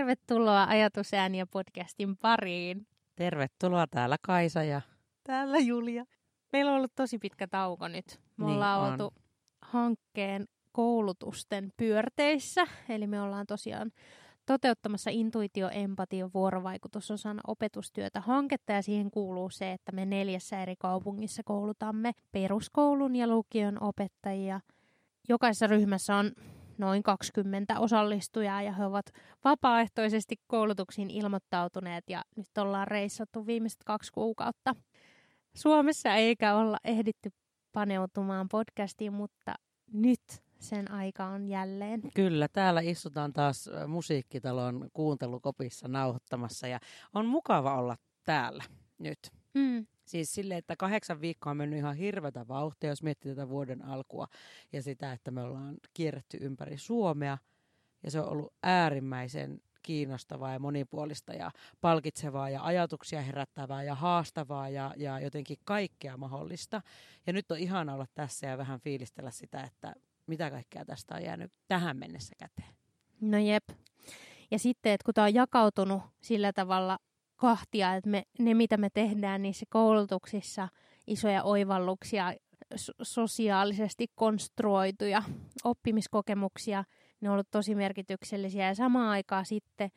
Tervetuloa Ajatusääniä podcastin pariin. Tervetuloa täällä Kaisa ja täällä Julia. Meillä on ollut tosi pitkä tauko nyt. Me niin ollaan on. oltu hankkeen koulutusten pyörteissä, eli me ollaan tosiaan toteuttamassa intuitio, empatio, vuorovaikutus osana opetustyötä hanketta ja siihen kuuluu se, että me neljässä eri kaupungissa koulutamme peruskoulun ja lukion opettajia. Jokaisessa ryhmässä on noin 20 osallistujaa ja he ovat vapaaehtoisesti koulutuksiin ilmoittautuneet ja nyt ollaan reissattu viimeiset kaksi kuukautta. Suomessa eikä olla ehditty paneutumaan podcastiin, mutta nyt sen aika on jälleen. Kyllä, täällä istutaan taas musiikkitalon kuuntelukopissa nauhoittamassa ja on mukava olla täällä nyt. Mm. Siis sille, että kahdeksan viikkoa on mennyt ihan hirveätä vauhtia, jos miettii tätä vuoden alkua ja sitä, että me ollaan kierretty ympäri Suomea. Ja se on ollut äärimmäisen kiinnostavaa ja monipuolista ja palkitsevaa ja ajatuksia herättävää ja haastavaa ja, ja jotenkin kaikkea mahdollista. Ja nyt on ihana olla tässä ja vähän fiilistellä sitä, että mitä kaikkea tästä on jäänyt tähän mennessä käteen. No jep. Ja sitten, että kun tämä on jakautunut sillä tavalla kahtia, että me, ne mitä me tehdään niissä koulutuksissa, isoja oivalluksia, sosiaalisesti konstruoituja oppimiskokemuksia, ne on ollut tosi merkityksellisiä ja samaan aikaan sitten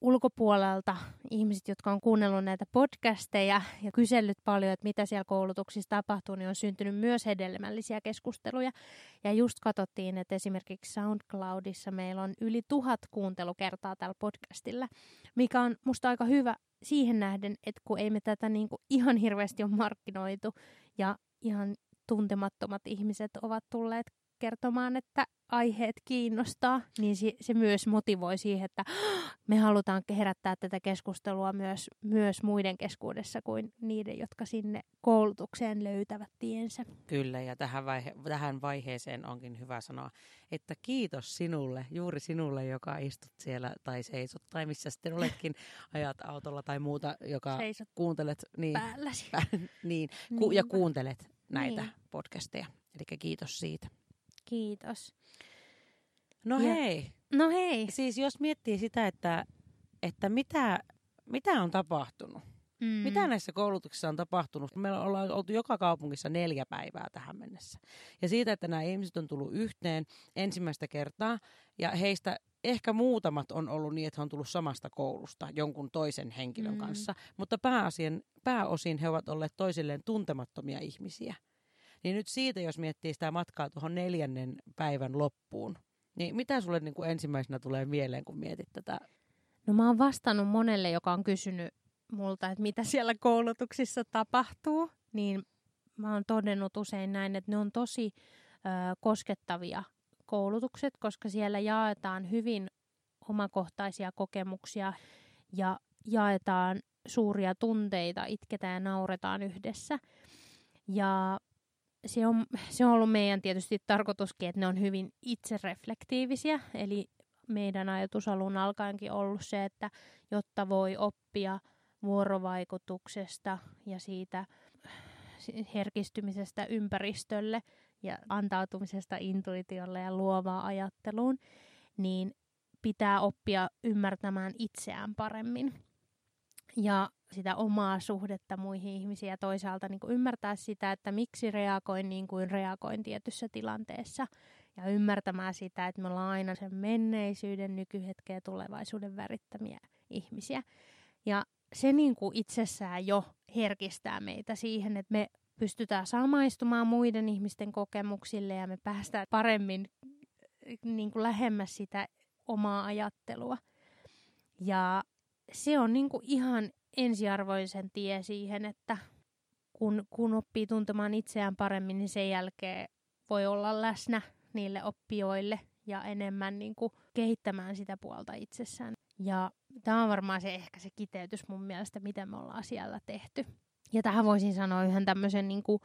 ulkopuolelta ihmiset, jotka on kuunnellut näitä podcasteja ja kysellyt paljon, että mitä siellä koulutuksissa tapahtuu, niin on syntynyt myös hedelmällisiä keskusteluja. Ja just katsottiin, että esimerkiksi SoundCloudissa meillä on yli tuhat kuuntelukertaa tällä podcastilla, mikä on musta aika hyvä siihen nähden, että kun ei me tätä niin kuin ihan hirveästi ole markkinoitu ja ihan tuntemattomat ihmiset ovat tulleet kertomaan, että aiheet kiinnostaa, niin se, se myös motivoi siihen, että me halutaan herättää tätä keskustelua myös, myös muiden keskuudessa kuin niiden, jotka sinne koulutukseen löytävät tiensä. Kyllä, ja tähän, vaihe- tähän vaiheeseen onkin hyvä sanoa, että kiitos sinulle, juuri sinulle, joka istut siellä tai seisot, tai missä sitten oletkin, ajat autolla tai muuta, joka seisot kuuntelet. Niin, päälläsi. niin, ku- ja kuuntelet näitä niin. podcasteja. Eli kiitos siitä. Kiitos. No ja, hei. No hei. Siis jos miettii sitä, että, että mitä, mitä on tapahtunut. Mm. Mitä näissä koulutuksissa on tapahtunut? Meillä ollaan oltu joka kaupungissa neljä päivää tähän mennessä. Ja siitä, että nämä ihmiset on tullut yhteen ensimmäistä kertaa ja heistä ehkä muutamat on ollut niin, että he on tullut samasta koulusta jonkun toisen henkilön mm. kanssa, mutta pääosin, pääosin he ovat olleet toisilleen tuntemattomia ihmisiä. Niin nyt siitä, jos miettii sitä matkaa tuohon neljännen päivän loppuun, niin mitä sulle niin kuin ensimmäisenä tulee mieleen, kun mietit tätä? No mä oon vastannut monelle, joka on kysynyt multa, että mitä siellä koulutuksissa tapahtuu, niin mä oon todennut usein näin, että ne on tosi ö, koskettavia koulutukset, koska siellä jaetaan hyvin omakohtaisia kokemuksia ja jaetaan suuria tunteita, itketään ja nauretaan yhdessä. Ja se on, se on ollut meidän tietysti tarkoituskin, että ne on hyvin itsereflektiivisiä, eli meidän ajatus alun alkaenkin ollut se, että jotta voi oppia vuorovaikutuksesta ja siitä herkistymisestä ympäristölle ja antautumisesta intuitiolle ja luovaan ajatteluun, niin pitää oppia ymmärtämään itseään paremmin. Ja sitä omaa suhdetta muihin ihmisiin ja toisaalta niin kuin ymmärtää sitä, että miksi reagoin niin kuin reagoin tietyssä tilanteessa ja ymmärtämään sitä, että me ollaan aina sen menneisyyden, nykyhetken ja tulevaisuuden värittämiä ihmisiä. Ja se niin kuin itsessään jo herkistää meitä siihen, että me pystytään samaistumaan muiden ihmisten kokemuksille ja me päästään paremmin niin kuin lähemmäs sitä omaa ajattelua. Ja se on niin kuin ihan ensiarvoisen tie siihen, että kun, kun oppii tuntemaan itseään paremmin, niin sen jälkeen voi olla läsnä niille oppijoille ja enemmän niin kuin kehittämään sitä puolta itsessään. Ja tämä on varmaan se ehkä se kiteytys mun mielestä, miten me ollaan siellä tehty. Ja tähän voisin sanoa yhden tämmöisen niin kuin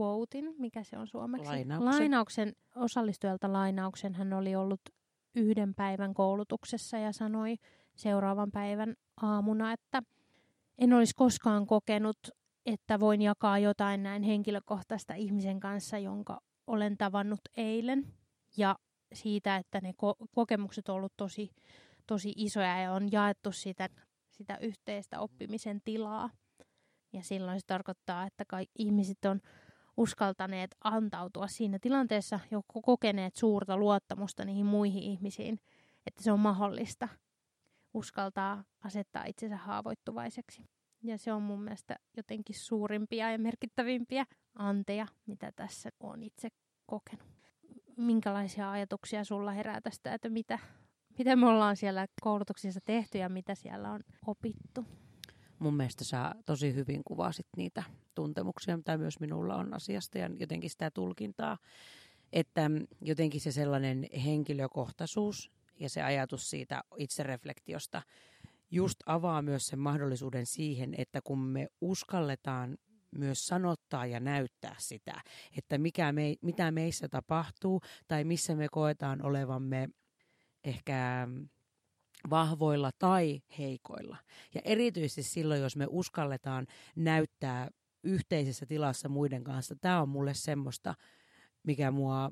quotein, mikä se on suomeksi? Lainauksen. Lainauksen, osallistujalta lainauksen. Hän oli ollut yhden päivän koulutuksessa ja sanoi seuraavan päivän aamuna, että – en olisi koskaan kokenut, että voin jakaa jotain näin henkilökohtaista ihmisen kanssa, jonka olen tavannut eilen. Ja siitä, että ne ko- kokemukset ovat olleet tosi, tosi isoja ja on jaettu sitä, sitä yhteistä oppimisen tilaa. Ja silloin se tarkoittaa, että kaikki ihmiset on uskaltaneet antautua siinä tilanteessa, joko kokeneet suurta luottamusta niihin muihin ihmisiin, että se on mahdollista uskaltaa asettaa itsensä haavoittuvaiseksi. Ja se on mun mielestä jotenkin suurimpia ja merkittävimpiä anteja, mitä tässä on itse kokenut. Minkälaisia ajatuksia sulla herää tästä, että mitä, mitä me ollaan siellä koulutuksissa tehty ja mitä siellä on opittu? Mun mielestä sä tosi hyvin kuvasit niitä tuntemuksia, mitä myös minulla on asiasta ja jotenkin sitä tulkintaa, että jotenkin se sellainen henkilökohtaisuus ja se ajatus siitä itsereflektiosta just avaa myös sen mahdollisuuden siihen, että kun me uskalletaan myös sanottaa ja näyttää sitä, että mikä me, mitä meissä tapahtuu tai missä me koetaan olevamme ehkä vahvoilla tai heikoilla. Ja erityisesti silloin, jos me uskalletaan näyttää yhteisessä tilassa muiden kanssa, tämä on mulle semmoista, mikä mua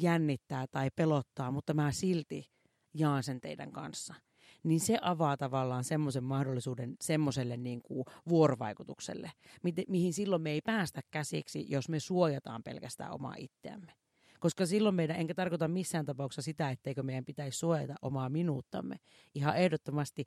jännittää tai pelottaa, mutta mä silti jaan sen teidän kanssa niin se avaa tavallaan semmoisen mahdollisuuden semmoiselle niin kuin vuorovaikutukselle, mihin silloin me ei päästä käsiksi, jos me suojataan pelkästään omaa itseämme. Koska silloin meidän, enkä tarkoita missään tapauksessa sitä, etteikö meidän pitäisi suojata omaa minuuttamme. Ihan ehdottomasti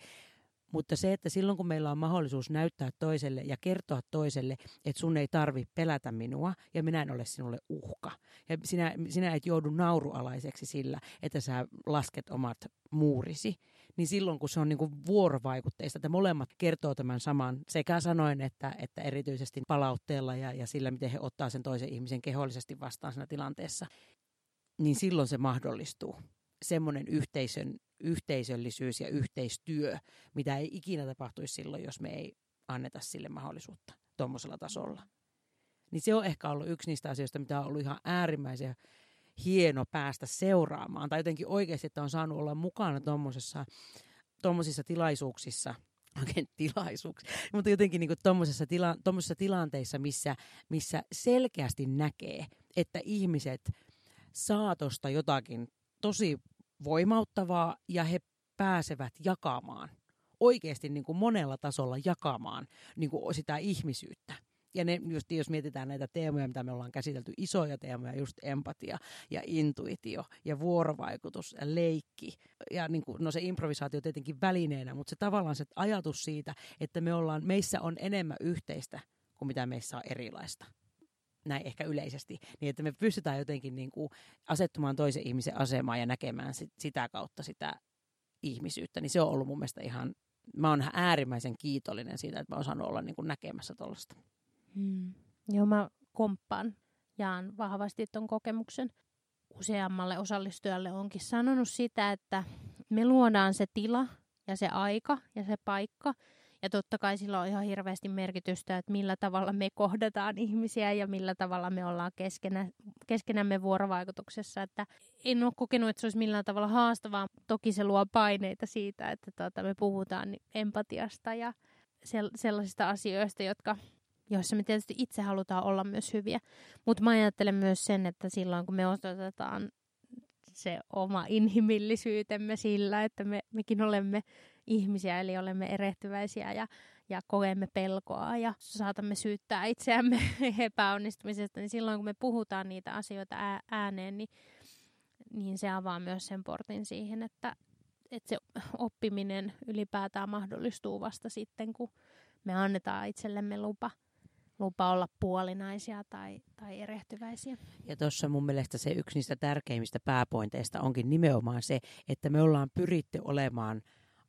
mutta se, että silloin kun meillä on mahdollisuus näyttää toiselle ja kertoa toiselle, että sun ei tarvi pelätä minua ja minä en ole sinulle uhka. Ja sinä, sinä et joudu naurualaiseksi sillä, että sä lasket omat muurisi. Niin silloin kun se on niin kuin vuorovaikutteista, että molemmat kertoo tämän saman sekä sanoen että, että erityisesti palautteella ja, ja sillä, miten he ottaa sen toisen ihmisen kehollisesti vastaan siinä tilanteessa, niin silloin se mahdollistuu semmoinen yhteisön, yhteisöllisyys ja yhteistyö, mitä ei ikinä tapahtuisi silloin, jos me ei anneta sille mahdollisuutta tuommoisella tasolla. Niin se on ehkä ollut yksi niistä asioista, mitä on ollut ihan äärimmäisen hieno päästä seuraamaan. Tai jotenkin oikeasti, että on saanut olla mukana tuommoisissa tilaisuuksissa, oikein tilaisuuksia, mutta jotenkin niin tuommoisissa tila, tilanteissa, missä, missä selkeästi näkee, että ihmiset saatosta jotakin tosi voimauttavaa ja he pääsevät jakamaan, oikeasti niin kuin monella tasolla jakamaan niin kuin sitä ihmisyyttä. Ja ne, just, jos mietitään näitä teemoja, mitä me ollaan käsitelty, isoja teemoja, just empatia ja intuitio ja vuorovaikutus ja leikki. Ja niin kuin, no se improvisaatio tietenkin välineenä, mutta se tavallaan se ajatus siitä, että me ollaan, meissä on enemmän yhteistä kuin mitä meissä on erilaista näin ehkä yleisesti, niin että me pystytään jotenkin niin kuin asettumaan toisen ihmisen asemaan ja näkemään sit, sitä kautta sitä ihmisyyttä, niin se on ollut mun mielestä ihan, mä oon äärimmäisen kiitollinen siitä, että mä oon saanut olla niin kuin näkemässä tuollaista. Hmm. Joo, mä komppaan, jaan vahvasti tuon kokemuksen. Useammalle osallistujalle onkin sanonut sitä, että me luodaan se tila ja se aika ja se paikka, ja totta kai sillä on ihan hirveästi merkitystä, että millä tavalla me kohdataan ihmisiä ja millä tavalla me ollaan keskenä, keskenämme vuorovaikutuksessa. Että en ole kokenut, että se olisi millään tavalla haastavaa. Toki se luo paineita siitä, että tuota, me puhutaan empatiasta ja sellaisista asioista, jotka joissa me tietysti itse halutaan olla myös hyviä. Mutta mä ajattelen myös sen, että silloin kun me osoitetaan se oma inhimillisyytemme sillä, että me, mekin olemme ihmisiä, eli olemme erehtyväisiä ja, ja koemme pelkoa ja saatamme syyttää itseämme epäonnistumisesta, niin silloin kun me puhutaan niitä asioita ääneen, niin, niin se avaa myös sen portin siihen, että, että se oppiminen ylipäätään mahdollistuu vasta sitten, kun me annetaan itsellemme lupa – lupa olla puolinaisia tai, tai erehtyväisiä. Ja tuossa mun mielestä se yksi niistä tärkeimmistä pääpointeista onkin nimenomaan se, että me ollaan pyritty olemaan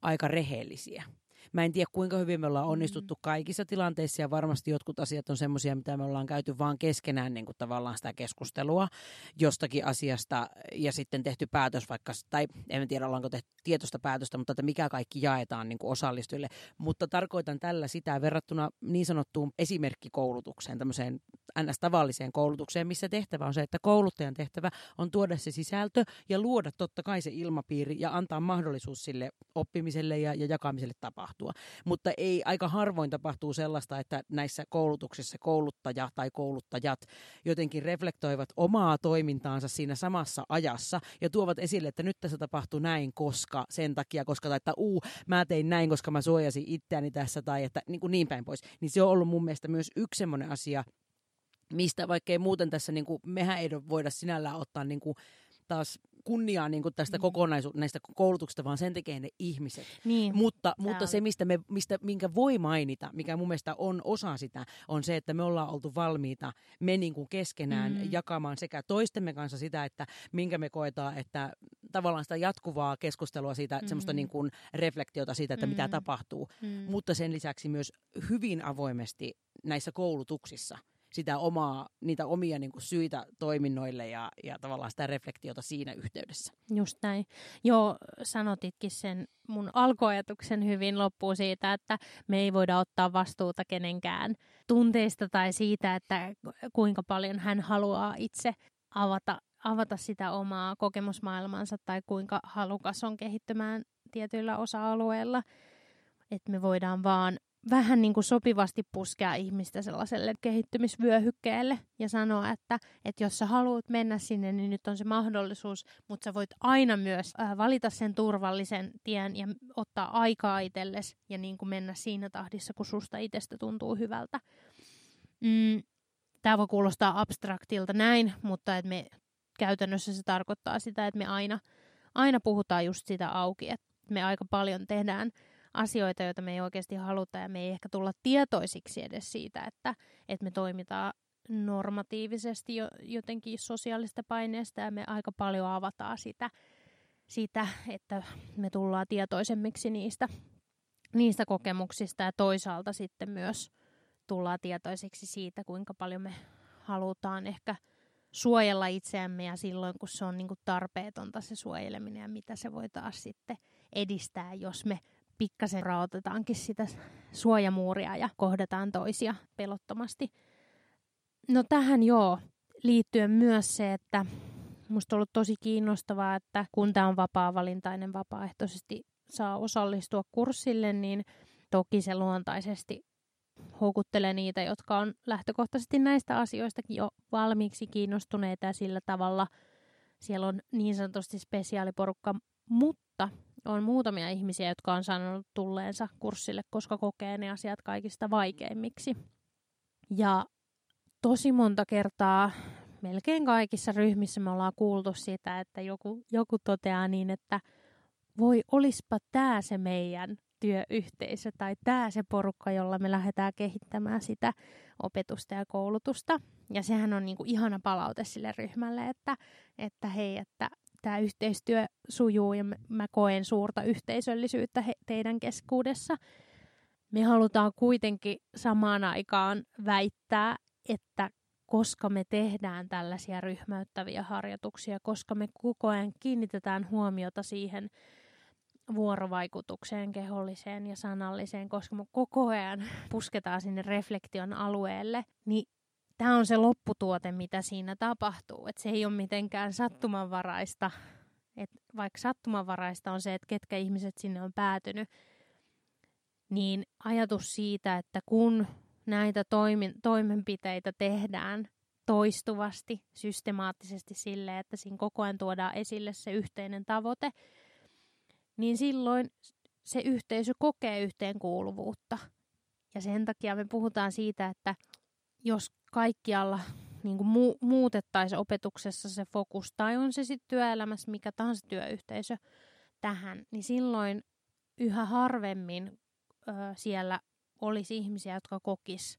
aika rehellisiä. Mä en tiedä, kuinka hyvin me ollaan mm. onnistuttu mm. kaikissa tilanteissa ja varmasti jotkut asiat on semmoisia, mitä me ollaan käyty vaan keskenään niin kuin tavallaan sitä keskustelua jostakin asiasta ja sitten tehty päätös vaikka, tai en tiedä ollaanko tehty tietoista päätöstä, mutta että mikä kaikki jaetaan niin kuin osallistujille. Mutta tarkoitan tällä sitä verrattuna niin sanottuun esimerkkikoulutukseen, tämmöiseen NS-tavalliseen koulutukseen, missä tehtävä on se, että kouluttajan tehtävä on tuoda se sisältö ja luoda totta kai se ilmapiiri ja antaa mahdollisuus sille oppimiselle ja, ja jakamiselle tapahtua. Mutta ei aika harvoin tapahtuu sellaista, että näissä koulutuksissa kouluttaja tai kouluttajat jotenkin reflektoivat omaa toimintaansa siinä samassa ajassa ja tuovat esille, että nyt tässä tapahtuu näin, koska sen takia, koska tai että uu, mä tein näin, koska mä suojasin itseäni tässä tai että niin, kuin niin päin pois. Niin se on ollut mun mielestä myös yksi semmoinen asia, mistä vaikkei muuten tässä, niin kuin, mehän ei voida sinällään ottaa niin kuin, taas kunniaa niin kuin tästä mm. kokonaisuudesta, näistä koulutuksista, vaan sen tekee ne ihmiset. Niin, mutta, mutta se, mistä me, mistä, minkä voi mainita, mikä mun mielestä on osa sitä, on se, että me ollaan oltu valmiita me niin kuin keskenään mm. jakamaan sekä toistemme kanssa sitä, että minkä me koetaan, että tavallaan sitä jatkuvaa keskustelua siitä, mm. semmoista niin kuin reflektiota siitä, että mm. mitä tapahtuu, mm. mutta sen lisäksi myös hyvin avoimesti näissä koulutuksissa – sitä omaa, niitä omia niin kuin syitä toiminnoille ja, ja tavallaan sitä reflektiota siinä yhteydessä. Just näin. Joo, sanotitkin sen mun alkuajatuksen hyvin loppuun siitä, että me ei voida ottaa vastuuta kenenkään tunteista tai siitä, että kuinka paljon hän haluaa itse avata, avata sitä omaa kokemusmaailmansa tai kuinka halukas on kehittymään tietyillä osa-alueilla. Että me voidaan vaan vähän niin kuin sopivasti puskea ihmistä sellaiselle kehittymisvyöhykkeelle ja sanoa, että, että jos sä haluat mennä sinne, niin nyt on se mahdollisuus, mutta sä voit aina myös äh, valita sen turvallisen tien ja ottaa aikaa itsellesi ja niin kuin mennä siinä tahdissa, kun susta itsestä tuntuu hyvältä. Mm, Tämä voi kuulostaa abstraktilta näin, mutta et me, käytännössä se tarkoittaa sitä, että me aina, aina puhutaan just sitä auki, että me aika paljon tehdään – asioita, joita me ei oikeasti haluta ja me ei ehkä tulla tietoisiksi edes siitä, että, että me toimitaan normatiivisesti jo, jotenkin sosiaalista paineesta ja me aika paljon avataan sitä, sitä, että me tullaan tietoisemmiksi niistä, niistä kokemuksista ja toisaalta sitten myös tullaan tietoisiksi siitä, kuinka paljon me halutaan ehkä suojella itseämme ja silloin, kun se on niin kuin tarpeetonta se suojeleminen ja mitä se voi taas sitten edistää, jos me pikkasen raotetaankin sitä suojamuuria ja kohdataan toisia pelottomasti. No tähän joo, liittyen myös se, että musta on ollut tosi kiinnostavaa, että kun tämä on vapaa-valintainen vapaaehtoisesti saa osallistua kurssille, niin toki se luontaisesti houkuttelee niitä, jotka on lähtökohtaisesti näistä asioistakin jo valmiiksi kiinnostuneita ja sillä tavalla siellä on niin sanotusti spesiaaliporukka, mutta on muutamia ihmisiä, jotka on sanonut tulleensa kurssille, koska kokee ne asiat kaikista vaikeimmiksi. Ja tosi monta kertaa melkein kaikissa ryhmissä me ollaan kuultu sitä, että joku, joku toteaa niin, että voi olispa tämä se meidän työyhteisö tai tämä se porukka, jolla me lähdetään kehittämään sitä opetusta ja koulutusta. Ja sehän on niinku ihana palaute sille ryhmälle, että, että hei, että tämä yhteistyö sujuu ja mä koen suurta yhteisöllisyyttä he, teidän keskuudessa. Me halutaan kuitenkin samaan aikaan väittää, että koska me tehdään tällaisia ryhmäyttäviä harjoituksia, koska me koko ajan kiinnitetään huomiota siihen vuorovaikutukseen, keholliseen ja sanalliseen, koska me koko ajan pusketaan sinne reflektion alueelle, niin tämä on se lopputuote, mitä siinä tapahtuu. Et se ei ole mitenkään sattumanvaraista. Et vaikka sattumanvaraista on se, että ketkä ihmiset sinne on päätynyt, niin ajatus siitä, että kun näitä toimi- toimenpiteitä tehdään toistuvasti, systemaattisesti sille, että siinä koko ajan tuodaan esille se yhteinen tavoite, niin silloin se yhteisö kokee yhteenkuuluvuutta. Ja sen takia me puhutaan siitä, että jos kaikkialla niin kuin mu- muutettaisiin opetuksessa se fokus, tai on se sitten työelämässä mikä tahansa työyhteisö tähän, niin silloin yhä harvemmin ö, siellä olisi ihmisiä, jotka kokis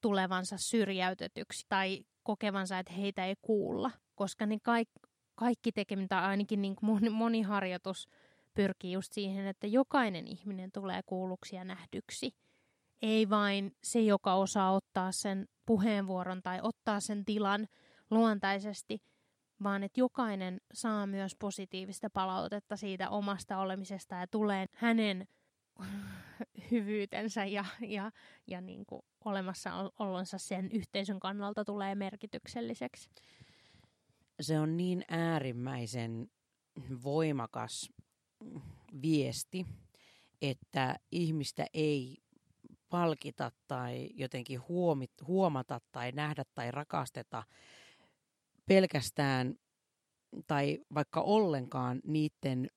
tulevansa syrjäytetyksi tai kokevansa, että heitä ei kuulla, koska ne kaik- kaikki tekeminen, tai ainakin niin moni, moni harjoitus pyrkii just siihen, että jokainen ihminen tulee kuulluksi ja nähdyksi – ei vain se, joka osaa ottaa sen puheenvuoron tai ottaa sen tilan luontaisesti, vaan että jokainen saa myös positiivista palautetta siitä omasta olemisesta ja tulee hänen hyvyytensä ja, ja, ja niin kuin olemassaolonsa sen yhteisön kannalta tulee merkitykselliseksi. Se on niin äärimmäisen voimakas viesti, että ihmistä ei palkita tai jotenkin huomit, huomata tai nähdä tai rakasteta pelkästään tai vaikka ollenkaan niiden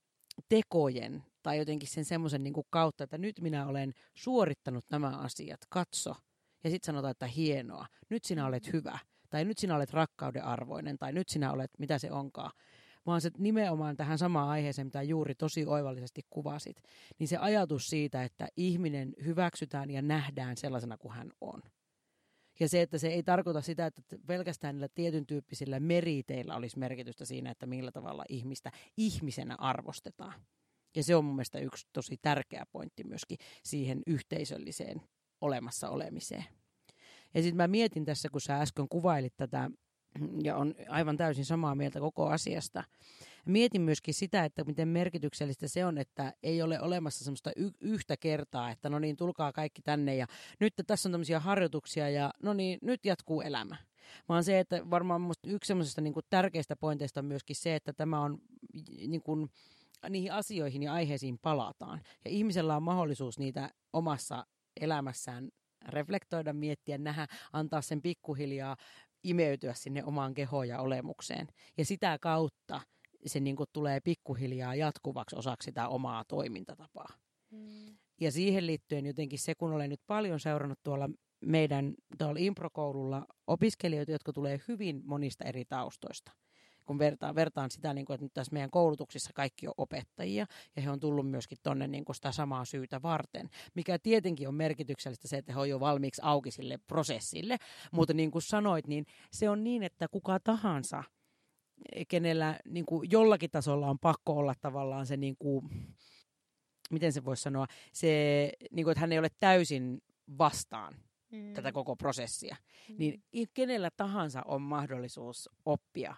tekojen tai jotenkin sen semmoisen niin kautta, että nyt minä olen suorittanut nämä asiat, katso. Ja sitten sanotaan, että hienoa, nyt sinä olet mm. hyvä, tai nyt sinä olet rakkauden arvoinen, tai nyt sinä olet, mitä se onkaan. Vaan se nimenomaan tähän samaan aiheeseen, mitä juuri tosi oivallisesti kuvasit, niin se ajatus siitä, että ihminen hyväksytään ja nähdään sellaisena kuin hän on. Ja se, että se ei tarkoita sitä, että pelkästään niillä tietyn tyyppisillä meriteillä olisi merkitystä siinä, että millä tavalla ihmistä ihmisenä arvostetaan. Ja se on mun mielestä yksi tosi tärkeä pointti myöskin siihen yhteisölliseen olemassa olemiseen. Ja sitten mä mietin tässä, kun sä äsken kuvailit tätä, ja on aivan täysin samaa mieltä koko asiasta. Mietin myöskin sitä, että miten merkityksellistä se on, että ei ole olemassa semmoista y- yhtä kertaa, että no niin, tulkaa kaikki tänne ja nyt tässä on tämmöisiä harjoituksia ja no niin, nyt jatkuu elämä. Vaan se, että varmaan yksi semmoisesta niin tärkeistä pointeista on myöskin se, että tämä on niin kuin, niihin asioihin ja aiheisiin palataan. Ja ihmisellä on mahdollisuus niitä omassa elämässään reflektoida, miettiä, nähdä, antaa sen pikkuhiljaa imeytyä sinne omaan kehoon ja olemukseen. Ja sitä kautta se niin kuin tulee pikkuhiljaa jatkuvaksi osaksi sitä omaa toimintatapaa. Mm. Ja siihen liittyen jotenkin se, kun olen nyt paljon seurannut tuolla meidän tuolla improkoululla opiskelijoita, jotka tulee hyvin monista eri taustoista – kun vertaan, vertaan sitä, niin kuin, että nyt tässä meidän koulutuksissa kaikki on opettajia, ja he on tullut myöskin tuonne niin sitä samaa syytä varten, mikä tietenkin on merkityksellistä se, että he on jo valmiiksi auki sille prosessille, mutta niin kuin sanoit, niin se on niin, että kuka tahansa, kenellä niin kuin jollakin tasolla on pakko olla tavallaan se, niin kuin, miten se voisi sanoa, se, niin kuin, että hän ei ole täysin vastaan mm. tätä koko prosessia, mm. niin kenellä tahansa on mahdollisuus oppia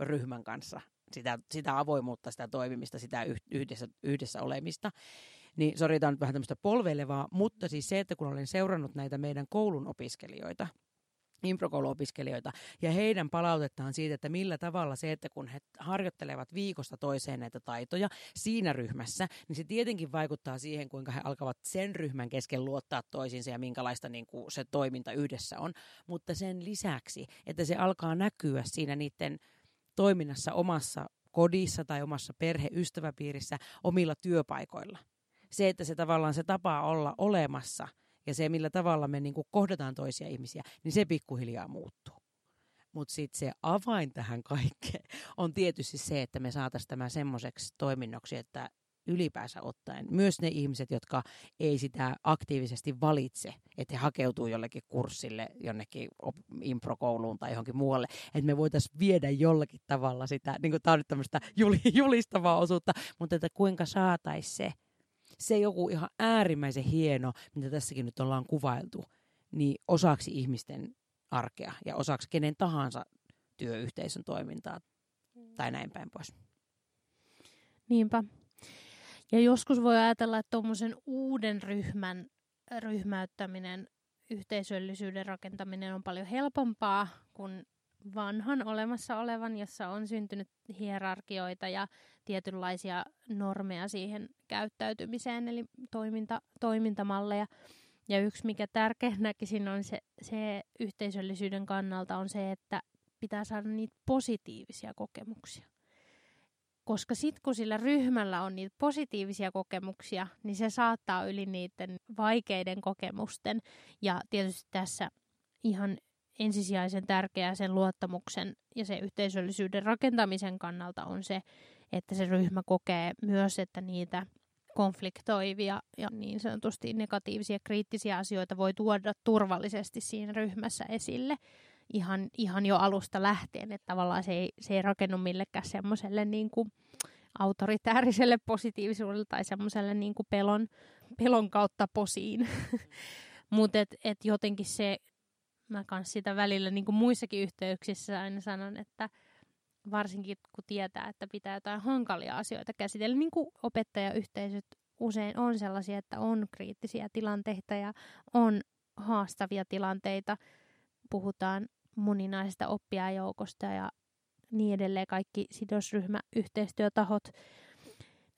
ryhmän kanssa sitä, sitä avoimuutta, sitä toimimista, sitä yhdessä, yhdessä olemista. Niin sori, tämä on nyt vähän tämmöistä polveilevaa, mutta siis se, että kun olen seurannut näitä meidän koulun opiskelijoita, improkouluopiskelijoita ja heidän palautettaan siitä, että millä tavalla se, että kun he harjoittelevat viikosta toiseen näitä taitoja siinä ryhmässä, niin se tietenkin vaikuttaa siihen, kuinka he alkavat sen ryhmän kesken luottaa toisiinsa ja minkälaista niin kuin se toiminta yhdessä on. Mutta sen lisäksi, että se alkaa näkyä siinä niiden toiminnassa omassa kodissa tai omassa perheystäväpiirissä, omilla työpaikoilla. Se, että se tavallaan se tapa olla olemassa ja se, millä tavalla me niin kuin kohdataan toisia ihmisiä, niin se pikkuhiljaa muuttuu. Mutta sitten se avain tähän kaikkeen on tietysti se, että me saataisiin tämä semmoiseksi toiminnoksi, että ylipäänsä ottaen. Myös ne ihmiset, jotka ei sitä aktiivisesti valitse, että he hakeutuu jollekin kurssille, jonnekin improkouluun tai johonkin muualle. Että me voitaisiin viedä jollakin tavalla sitä, niin kuin tämä on nyt tämmöistä julistavaa osuutta, mutta että kuinka saataisiin se, se joku ihan äärimmäisen hieno, mitä tässäkin nyt ollaan kuvailtu, niin osaksi ihmisten arkea ja osaksi kenen tahansa työyhteisön toimintaa tai näin päin pois. Niinpä. Ja joskus voi ajatella, että tuommoisen uuden ryhmän ryhmäyttäminen, yhteisöllisyyden rakentaminen on paljon helpompaa kuin vanhan olemassa olevan, jossa on syntynyt hierarkioita ja tietynlaisia normeja siihen käyttäytymiseen, eli toiminta, toimintamalleja. Ja yksi, mikä tärkeä näkisin, on se, se yhteisöllisyyden kannalta on se, että pitää saada niitä positiivisia kokemuksia. Koska sitten kun sillä ryhmällä on niitä positiivisia kokemuksia, niin se saattaa yli niiden vaikeiden kokemusten. Ja tietysti tässä ihan ensisijaisen tärkeää sen luottamuksen ja sen yhteisöllisyyden rakentamisen kannalta on se, että se ryhmä kokee myös, että niitä konfliktoivia ja niin sanotusti negatiivisia kriittisiä asioita voi tuoda turvallisesti siinä ryhmässä esille ihan, ihan jo alusta lähtien, että tavallaan se ei, se ei rakennu millekään semmoiselle niin autoritääriselle positiivisuudelle tai semmoiselle niin pelon, pelon kautta posiin. Mutta et, et jotenkin se, mä kans sitä välillä niin muissakin yhteyksissä aina sanon, että varsinkin kun tietää, että pitää jotain hankalia asioita käsitellä, niin kuin opettajayhteisöt usein on sellaisia, että on kriittisiä tilanteita ja on haastavia tilanteita. Puhutaan moninaisesta oppijajoukosta ja niin edelleen kaikki sidosryhmäyhteistyötahot.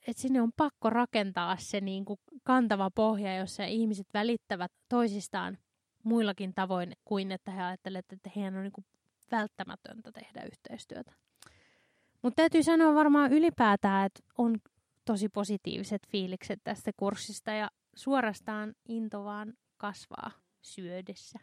Et sinne on pakko rakentaa se niin kuin kantava pohja, jossa ihmiset välittävät toisistaan muillakin tavoin kuin että he ajattelevat, että heidän on niin kuin välttämätöntä tehdä yhteistyötä. Mutta täytyy sanoa varmaan ylipäätään, että on tosi positiiviset fiilikset tästä kurssista ja suorastaan into vaan kasvaa syödessä.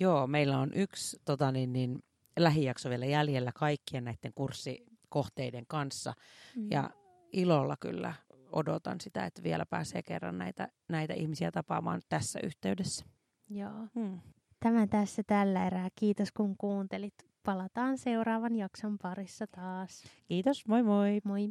Joo, meillä on yksi tota niin, niin, lähijakso vielä jäljellä kaikkien näiden kurssikohteiden kanssa. Mm. Ja ilolla kyllä odotan sitä, että vielä pääsee kerran näitä, näitä ihmisiä tapaamaan tässä yhteydessä. Joo. Hmm. Tämä tässä tällä erää. Kiitos kun kuuntelit. Palataan seuraavan jakson parissa taas. Kiitos, moi moi. Moi.